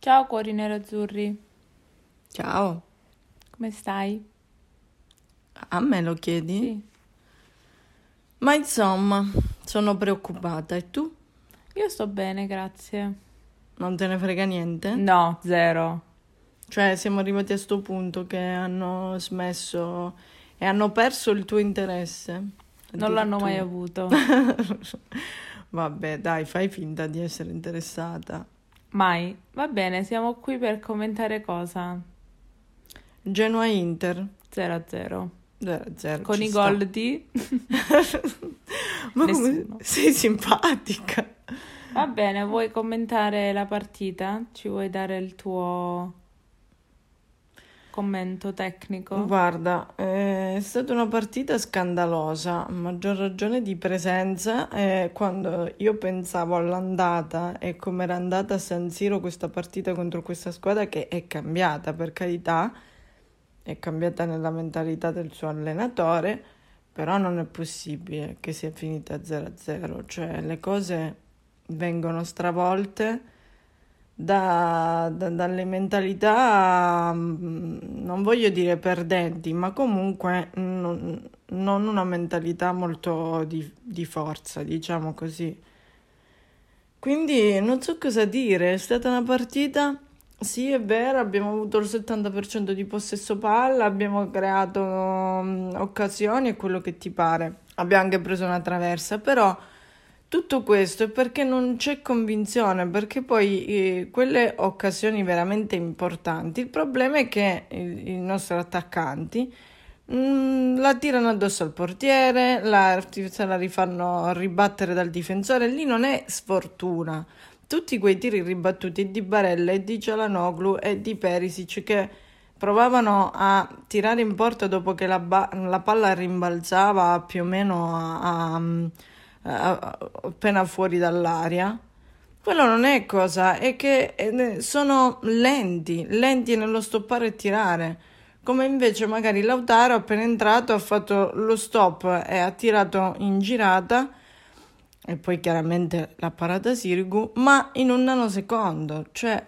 Ciao cuori nero-azzurri, Ciao, come stai? a me lo chiedi? Sì, Ma insomma, sono preoccupata. E tu? io sto bene, grazie. Non te ne frega niente? No, zero. Cioè, siamo arrivati a sto punto che hanno smesso e hanno perso il tuo interesse. Non l'hanno mai avuto. Vabbè, dai, fai finta di essere interessata. Mai. Va bene, siamo qui per commentare cosa? Genoa Inter 0-0. 0-0. Con i sta. gol di... Ma come sei simpatica. Va bene, vuoi commentare la partita? Ci vuoi dare il tuo commento tecnico? Guarda, eh, è stata una partita scandalosa, a maggior ragione di presenza. eh, quando io pensavo all'andata e come era andata a San Siro questa partita contro questa squadra che è cambiata, per carità, è cambiata nella mentalità del suo allenatore, però non è possibile che sia finita 0-0, cioè le cose vengono stravolte da- da- dalle mentalità, mm, non voglio dire perdenti, ma comunque non, non una mentalità molto di, di forza, diciamo così. Quindi non so cosa dire, è stata una partita, sì è vero, abbiamo avuto il 70% di possesso palla, abbiamo creato mm, occasioni e quello che ti pare, abbiamo anche preso una traversa, però... Tutto questo è perché non c'è convinzione, perché poi eh, quelle occasioni veramente importanti, il problema è che i, i nostri attaccanti mm, la tirano addosso al portiere, la, se la rifanno ribattere dal difensore, lì non è sfortuna. Tutti quei tiri ribattuti di Barella e di Cialanoglu e di Perisic che provavano a tirare in porta dopo che la, ba- la palla rimbalzava più o meno a- a a- appena fuori dall'aria. Quello non è cosa, è che eh, sono lenti, lenti nello stoppare e tirare. Come invece magari Lautaro appena entrato ha fatto lo stop e ha tirato in girata e poi chiaramente l'ha parata Sirigu, ma in un nanosecondo, cioè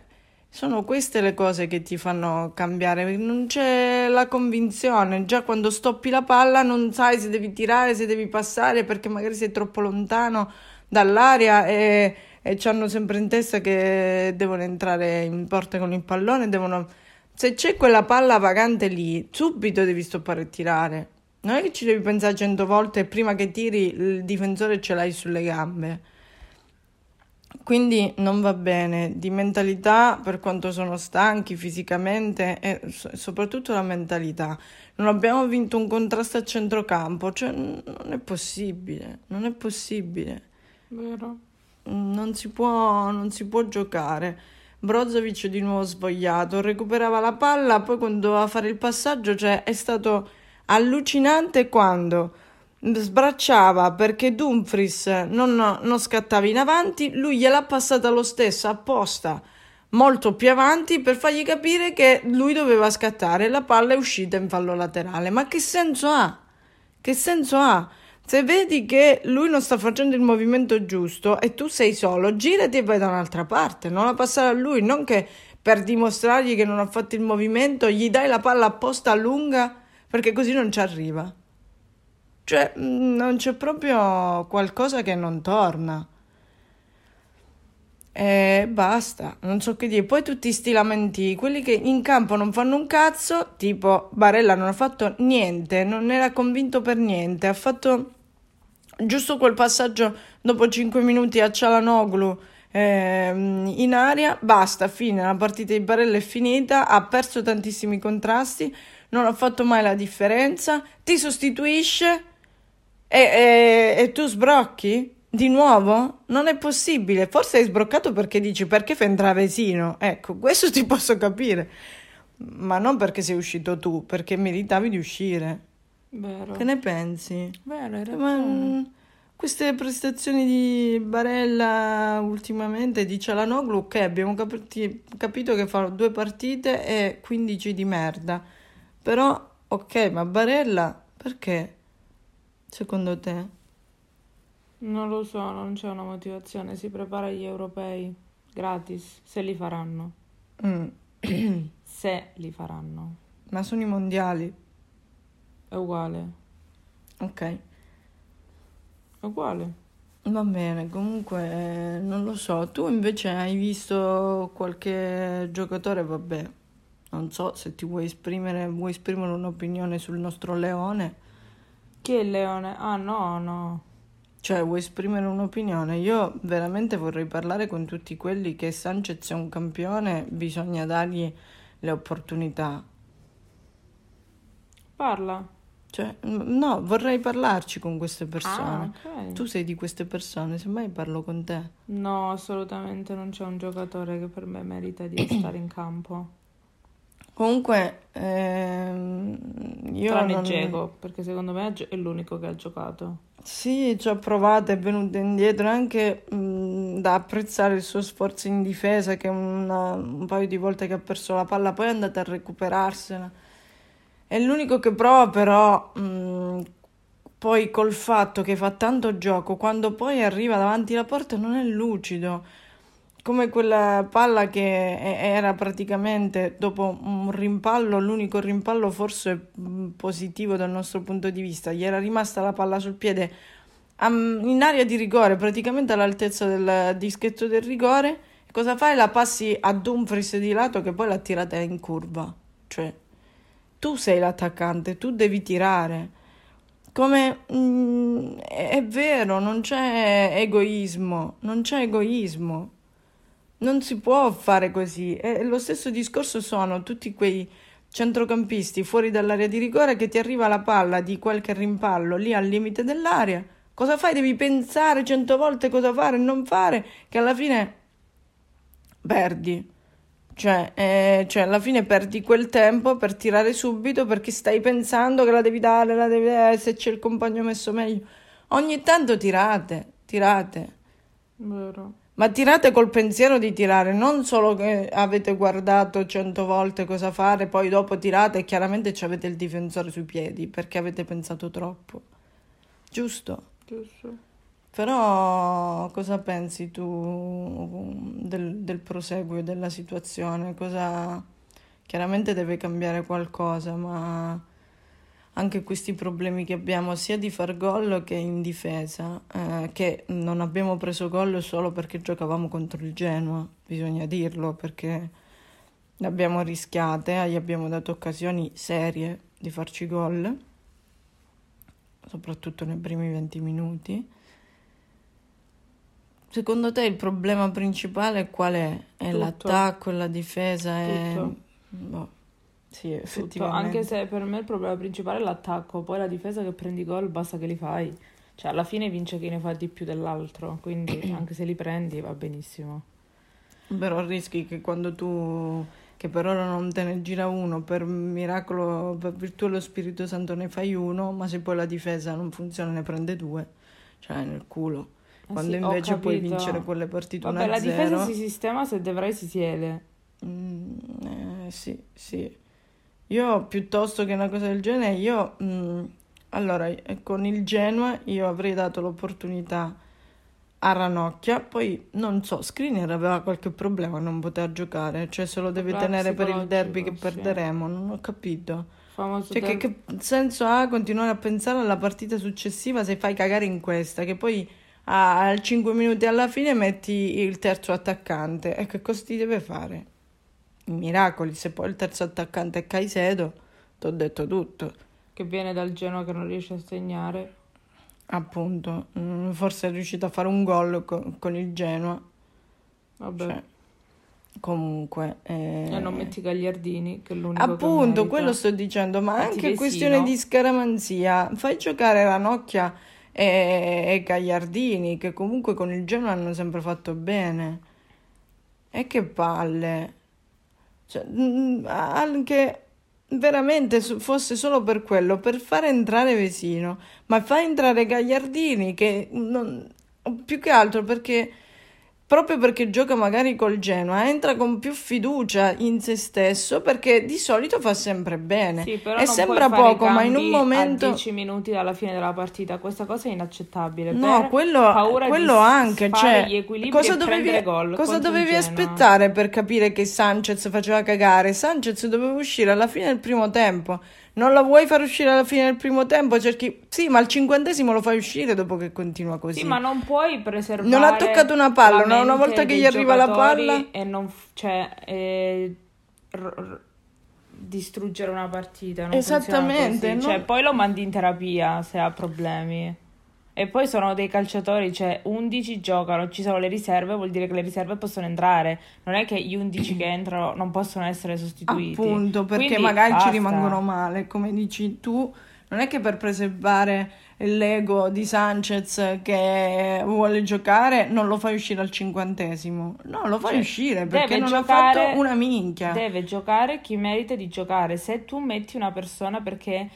sono queste le cose che ti fanno cambiare, non c'è la convinzione, già quando stoppi la palla non sai se devi tirare, se devi passare perché magari sei troppo lontano dall'aria e, e hanno sempre in testa che devono entrare in porta con il pallone, devono... Se c'è quella palla vagante lì, subito devi stoppare e tirare. Non è che ci devi pensare cento volte e prima che tiri il difensore ce l'hai sulle gambe. Quindi non va bene, di mentalità per quanto sono stanchi fisicamente e so- soprattutto la mentalità. Non abbiamo vinto un contrasto a centrocampo, cioè non è possibile, non è possibile. Vero? Non si può, non si può giocare. Brozovic di nuovo svogliato, recuperava la palla, poi quando doveva fare il passaggio, cioè è stato allucinante quando sbracciava perché Dumfries non, non scattava in avanti, lui gliel'ha passata lo stesso apposta molto più avanti per fargli capire che lui doveva scattare la palla è uscita in fallo laterale. Ma che senso ha? Che senso ha? Se vedi che lui non sta facendo il movimento giusto e tu sei solo, girati e vai da un'altra parte, non la passare a lui, non che per dimostrargli che non ha fatto il movimento gli dai la palla apposta lunga perché così non ci arriva. Cioè, mh, non c'è proprio qualcosa che non torna. E basta, non so che dire. Poi tutti sti lamenti, quelli che in campo non fanno un cazzo, tipo Barella non ha fatto niente, non era convinto per niente, ha fatto giusto quel passaggio dopo 5 minuti a Cialanoglu ehm, in aria, basta, fine, la partita di Barella è finita, ha perso tantissimi contrasti, non ha fatto mai la differenza, ti sostituisce e, e- e tu sbrocchi di nuovo? Non è possibile. Forse hai sbroccato perché dici perché fa entrare Sino. Ecco, questo ti posso capire. Ma non perché sei uscito tu, perché meritavi di uscire. Vero? Che ne pensi? Vero, hai Ma ragione. mm, queste prestazioni di Barella ultimamente, di Cialanoglu, ok, abbiamo capiti- capito che fa due partite e 15 di merda. Però, ok, ma Barella, perché? Secondo te? Non lo so, non c'è una motivazione. Si prepara agli europei gratis, se li faranno. Mm. Se li faranno. Ma sono i mondiali. È uguale. Ok. È uguale. Va bene, comunque eh, non lo so. Tu invece hai visto qualche giocatore, vabbè, non so se ti vuoi esprimere, vuoi esprimere un'opinione sul nostro Leone, Chi è il leone? Ah, no, no. cioè vuoi esprimere un'opinione. Io veramente vorrei parlare con tutti quelli che Sanchez è un campione, bisogna dargli le opportunità. Parla. Cioè, no, vorrei parlarci con queste persone. Ah, ok. Tu sei di queste persone, semmai parlo con te. No, assolutamente non c'è un giocatore che per me merita di stare in campo. Comunque, ehm, io Tranne non... Dzeko, perché secondo me è l'unico che ha giocato. Sì, ci ho provato, è venuto indietro, anche mh, da apprezzare il suo sforzo in difesa, che una- un paio di volte che ha perso la palla, poi è andato a recuperarsela. È l'unico che prova, però, mh, poi col fatto che fa tanto gioco, quando poi arriva davanti alla porta non è lucido. Come quella palla che era praticamente dopo un rimpallo, l'unico rimpallo forse mh, positivo dal nostro punto di vista. Gli era rimasta la palla sul piede in area di rigore, praticamente all'altezza del dischetto del rigore. Cosa fai? La passi a Dumfries di lato che poi l'ha tirata in curva. Cioè, tu sei l'attaccante, tu devi tirare. Come mm, è è vero, non c'è egoismo, non c'è egoismo. Non si può fare così. E lo stesso discorso sono tutti quei centrocampisti fuori dall'area di rigore che ti arriva la palla di qualche rimpallo lì al limite dell'area. Cosa fai? Devi pensare cento volte cosa fare e non fare, che alla fine perdi. Cioè, eh, cioè, alla fine perdi quel tempo per tirare subito perché stai pensando che la devi dare, la devi dare, se c'è il compagno messo meglio. Ogni tanto tirate, tirate. Vero. Ma tirate col pensiero di tirare, non solo che avete guardato cento volte cosa fare, poi dopo tirate e chiaramente ci avete il difensore sui piedi perché avete pensato troppo. Giusto? Giusto. Però cosa pensi tu del, del proseguio della situazione? Cosa... Chiaramente deve cambiare qualcosa, ma anche questi problemi che abbiamo sia di far gol che in difesa, eh, che non abbiamo preso gol solo perché giocavamo contro il Genoa, bisogna dirlo, perché le abbiamo rischiate, gli abbiamo dato occasioni serie di farci gol, soprattutto nei primi 20 minuti. Secondo te il problema principale qual è? È Tutto. l'attacco, la difesa? È... Boh, sì, effettivamente. Anche se per me il problema principale è l'attacco, poi la difesa che prendi gol basta che li fai. Cioè, alla fine vince chi ne fa di più dell'altro, quindi anche se li prendi va benissimo. Però rischi che quando tu, che per ora non te ne gira uno, per miracolo, per virtù dello Spirito Santo ne fai uno, ma se poi la difesa non funziona ne prende due, cioè nel culo. Eh Quando sì, invece puoi vincere quelle partite Vabbè, la difesa 1-0. si sistema se Devrai si siede. Mm, eh, sì, sì. Io piuttosto che una cosa del genere, io mm, allora eh, con il Genoa io avrei dato l'opportunità a Ranocchia, poi non so, Skriniar aveva qualche problema, non poteva giocare, cioè se lo deve tenere per il derby che psicologico, sì. perderemo, non ho capito. Famoso Cioè che, che senso ha continuare a pensare alla partita successiva se fai cagare in questa, che poi al 5 minuti alla fine metti il terzo attaccante e che cosa ti deve fare? Miracoli, se poi il terzo attaccante è Caicedo, ti ho detto tutto. che viene dal Genoa che non riesce a segnare. Appunto, mm, forse è riuscito a fare un gol co- con il Genoa. Vabbè. Cioè, comunque... eh, E non metti Gagliardini, che è l'unico Appunto, quello sto dicendo, ma Metti anche questione di scaramanzia. Fai giocare Ranocchia e, e Gagliardini, che comunque con il Genoa hanno sempre fatto bene. E che palle. Cioè, anche veramente fosse solo per quello, per fare entrare Vesino, ma fai entrare Gagliardini, che non- più che altro perché proprio perché gioca magari col Genoa, entra con più fiducia in se stesso perché di solito fa sempre bene. Sì, però e sembra poco, ma in un momento... a 10 minuti dalla fine della partita, questa cosa è inaccettabile. No, quello, quello anche, cioè, gli equilibri cosa dovevi, cosa dovevi aspettare per capire che Sanchez faceva cagare? Sanchez doveva uscire alla fine del primo tempo. Non la vuoi far uscire alla fine del primo tempo? Cerchi... Sì, ma al cinquantesimo lo fai uscire dopo che continua così. Sì, ma non puoi preservare Non ha toccato una palla, la no? Una volta che gli arriva la palla- e non cioè eh, r- r- distruggere una partita non Esattamente? Cioè, poi lo mandi in terapia se ha problemi e poi sono dei calciatori cioè 11 giocano ci sono le riserve vuol dire che le riserve possono entrare non è che gli 11 che entrano non possono essere sostituiti Appunto, perché Quindi magari basta. ci rimangono male, come dici tu. Non è che per preservare l'ego di Sanchez che vuole giocare non lo fai uscire al cinquantesimo. No, lo fai Cioè, uscire perché non giocare- ha fatto una minchia. Deve giocare chi merita di giocare. Se tu metti una persona perché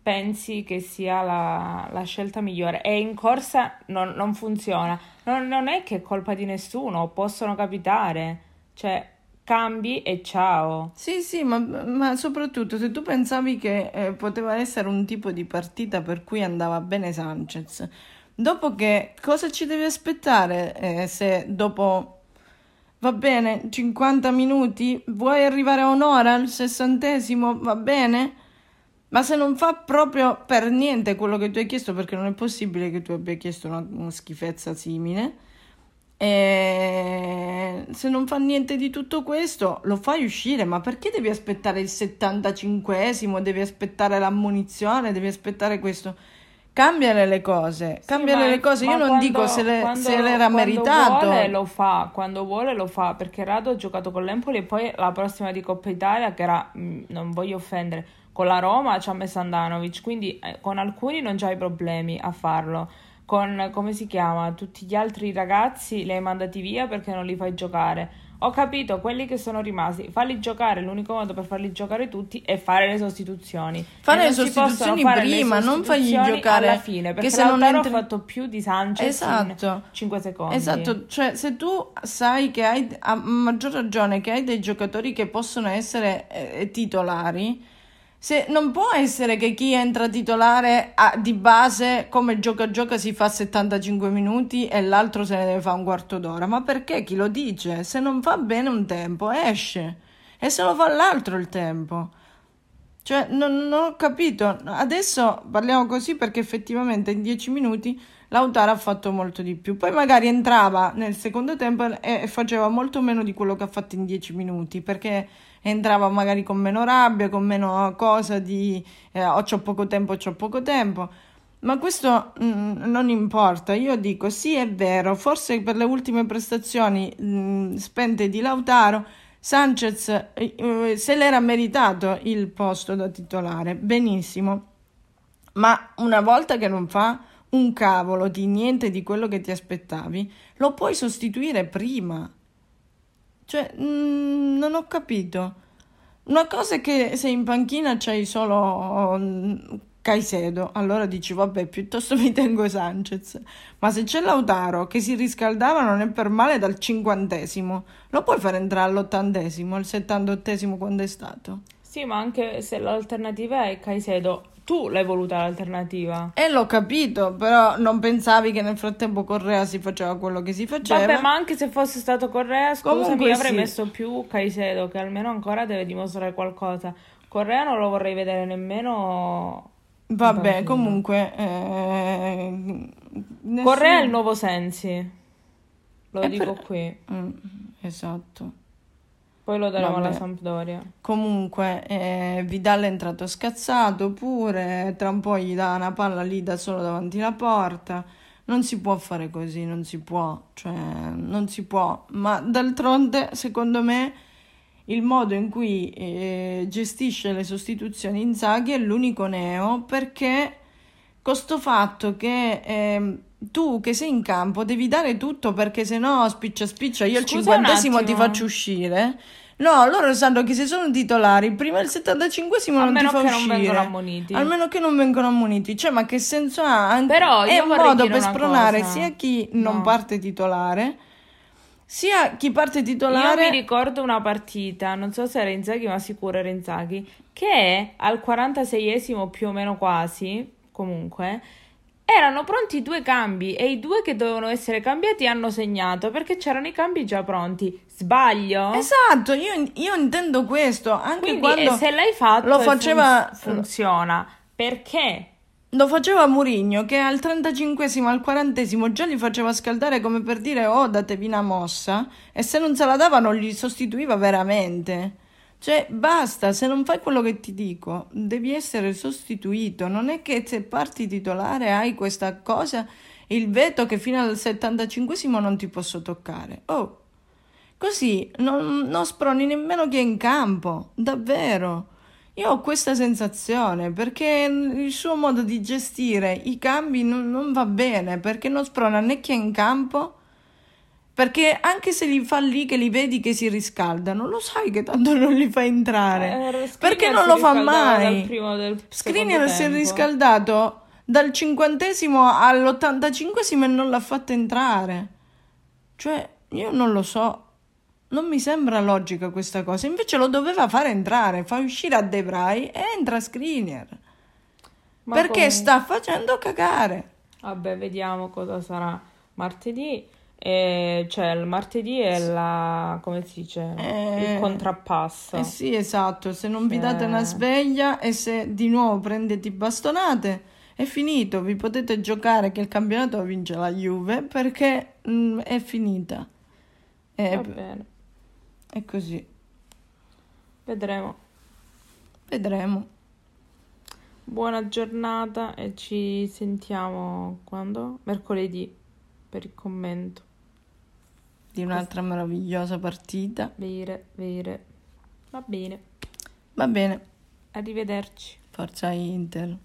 pensi che sia la, la scelta migliore e in corsa non, non funziona, non, non è che è colpa di nessuno, possono capitare. Cioè, cambi e ciao. Sì, sì, ma, ma soprattutto se tu pensavi che eh, poteva essere un tipo di partita per cui andava bene Sanchez, dopo che cosa ci devi aspettare eh, se dopo, va bene, 50 minuti, vuoi arrivare a un'ora al sessantesimo, va bene? Ma se non fa proprio per niente quello che tu hai chiesto, perché non è possibile che tu abbia chiesto una, una schifezza simile, e se non fa niente di tutto questo, lo fai uscire, ma perché devi aspettare il 75esimo? Devi aspettare l'ammonizione, devi aspettare questo. Cambiare le cose, Sì, cambiare le cose. Io non quando- dico se, le- quando- se l'era quando meritato. vuole lo fa, quando vuole lo fa, perché Rado ha giocato con l'Empoli e poi la prossima di Coppa Italia, che era, mh, non voglio offendere, con la Roma ci ha messo Andanovic, quindi eh, con alcuni non c'hai problemi a farlo. Con, come si chiama, tutti gli altri ragazzi li hai mandati via perché non li fai giocare. Ho capito, quelli che sono rimasti, falli giocare, l'unico modo per farli giocare tutti è fare le sostituzioni. Fare le non sostituzioni fare le prima, non fargli sostituzioni giocare alla fine, perché se non Lautaro entri- ha fatto più di Sanchez Esatto. in 5 secondi. Esatto, cioè se tu sai che hai a maggior ragione che hai dei giocatori che possono essere eh, titolari, se non può essere che chi entra titolare ah, di base come gioca gioca si fa 75 minuti e l'altro se ne deve fare un quarto d'ora, ma perché chi lo dice? Se non fa bene un tempo esce e se lo fa l'altro il tempo. Cioè, non, non ho capito. Adesso parliamo così perché effettivamente in 10 minuti Lautaro ha fatto molto di più. Poi magari entrava nel secondo tempo e e faceva molto meno di quello che ha fatto in 10 minuti perché entrava magari con meno rabbia, con meno cosa di eh, o c'ho poco tempo, o c'ho poco tempo. Ma questo mm, non importa, io dico sì è vero, forse per le ultime prestazioni mm, spente di Lautaro Sanchez eh, eh, se l'era meritato il posto da titolare, benissimo, ma una volta che non fa un cavolo di niente di quello che ti aspettavi, lo puoi sostituire prima. Cioè, mm, non ho capito. Una cosa è che se in panchina c'hai solo mm, Caicedo, allora dici vabbè, piuttosto mi tengo Sanchez. Ma se c'è Lautaro che si riscaldava non è per male dal cinquantesimo, lo puoi far entrare all'ottantesimo, al settantottesimo quando è stato. Sì, ma anche se l'alternativa è Caicedo, tu l'hai voluta l'alternativa. E l'ho capito, però non pensavi che nel frattempo Correa si faceva quello che si faceva. Vabbè, ma anche se fosse stato Correa, scusami, Comunque avrei sì. messo più Caicedo, che almeno ancora deve dimostrare qualcosa. Correa non lo vorrei vedere nemmeno... Vabbè, comunque... eh, nessuno- Correa è il nuovo Sensi, lo Eh, dico per- qui. Mm, esatto. Poi lo daremo alla. Sampdoria. Comunque, eh, Vidal è entrato scazzato pure, tra un po' gli dà una palla lì da solo davanti alla porta. Non si può fare così, non si può, cioè, non si può. Ma d'altronde, secondo me, il modo in cui eh, gestisce le sostituzioni Inzaghi è l'unico neo perché con sto fatto che ehm, tu che sei in campo devi dare tutto perché se no spiccia spiccia io al cinquantesimo ti faccio uscire no loro sanno che se sono titolari prima il 75esimo A non ti fa che non uscire vengano ammoniti. almeno che non vengono ammoniti cioè ma che senso ha An- Però è io un modo per spronare cosa. sia chi non No. parte titolare sia chi parte Io titolare mi ricordo una partita, non so se era Inzaghi, ma sicuro era Inzaghi, che al 46esimo più o meno quasi, comunque, erano pronti due cambi e i due che dovevano essere cambiati hanno segnato perché c'erano i cambi già pronti. Sbaglio? Esatto, io, io intendo questo, anche Quindi quando e se l'hai fatto lo e faceva- fun- funziona, perché? lo faceva Mourinho che al 35esimo, al 40esimo già li faceva scaldare come per dire oh datevi una mossa e se non se la dava non li sostituiva veramente. Cioè basta, se non fai quello che ti dico devi essere sostituito, non è che se parti titolare hai questa cosa, il veto che fino al 75esimo non ti posso toccare. Oh, Così non, non sproni nemmeno chi è in campo, davvero. Io ho questa sensazione perché il suo modo di gestire i cambi non, non va bene perché non sprona né chi è in campo. Perché anche se li fa lì che li vedi che si riscaldano, lo sai che tanto non li fa entrare. Eh, perché non lo fa mai? secondo si è riscaldato dal cinquantesimo all'85esimo e non l'ha fatto entrare. Cioè, io non lo so. Non mi sembra logica questa cosa. Invece lo doveva fare entrare. Fa uscire a De Vrij e entra. Ma Perché comunque- sta facendo cagare. Vabbè, vediamo cosa sarà martedì. E, cioè, il martedì è la, come si dice, Eh, il contrappasso. Eh sì, esatto. Se non vi Cioè- date una sveglia e se di nuovo prendete bastonate, è finito. Vi potete giocare che il campionato vince la Juve perché mm, è finita. È, Va bene, è così. vedremo. Vedremo. Buona giornata e ci sentiamo quando? Mercoledì per il commento. Di un'altra meravigliosa partita. Vere, vere. Va bene. Va bene. Arrivederci. Forza Inter.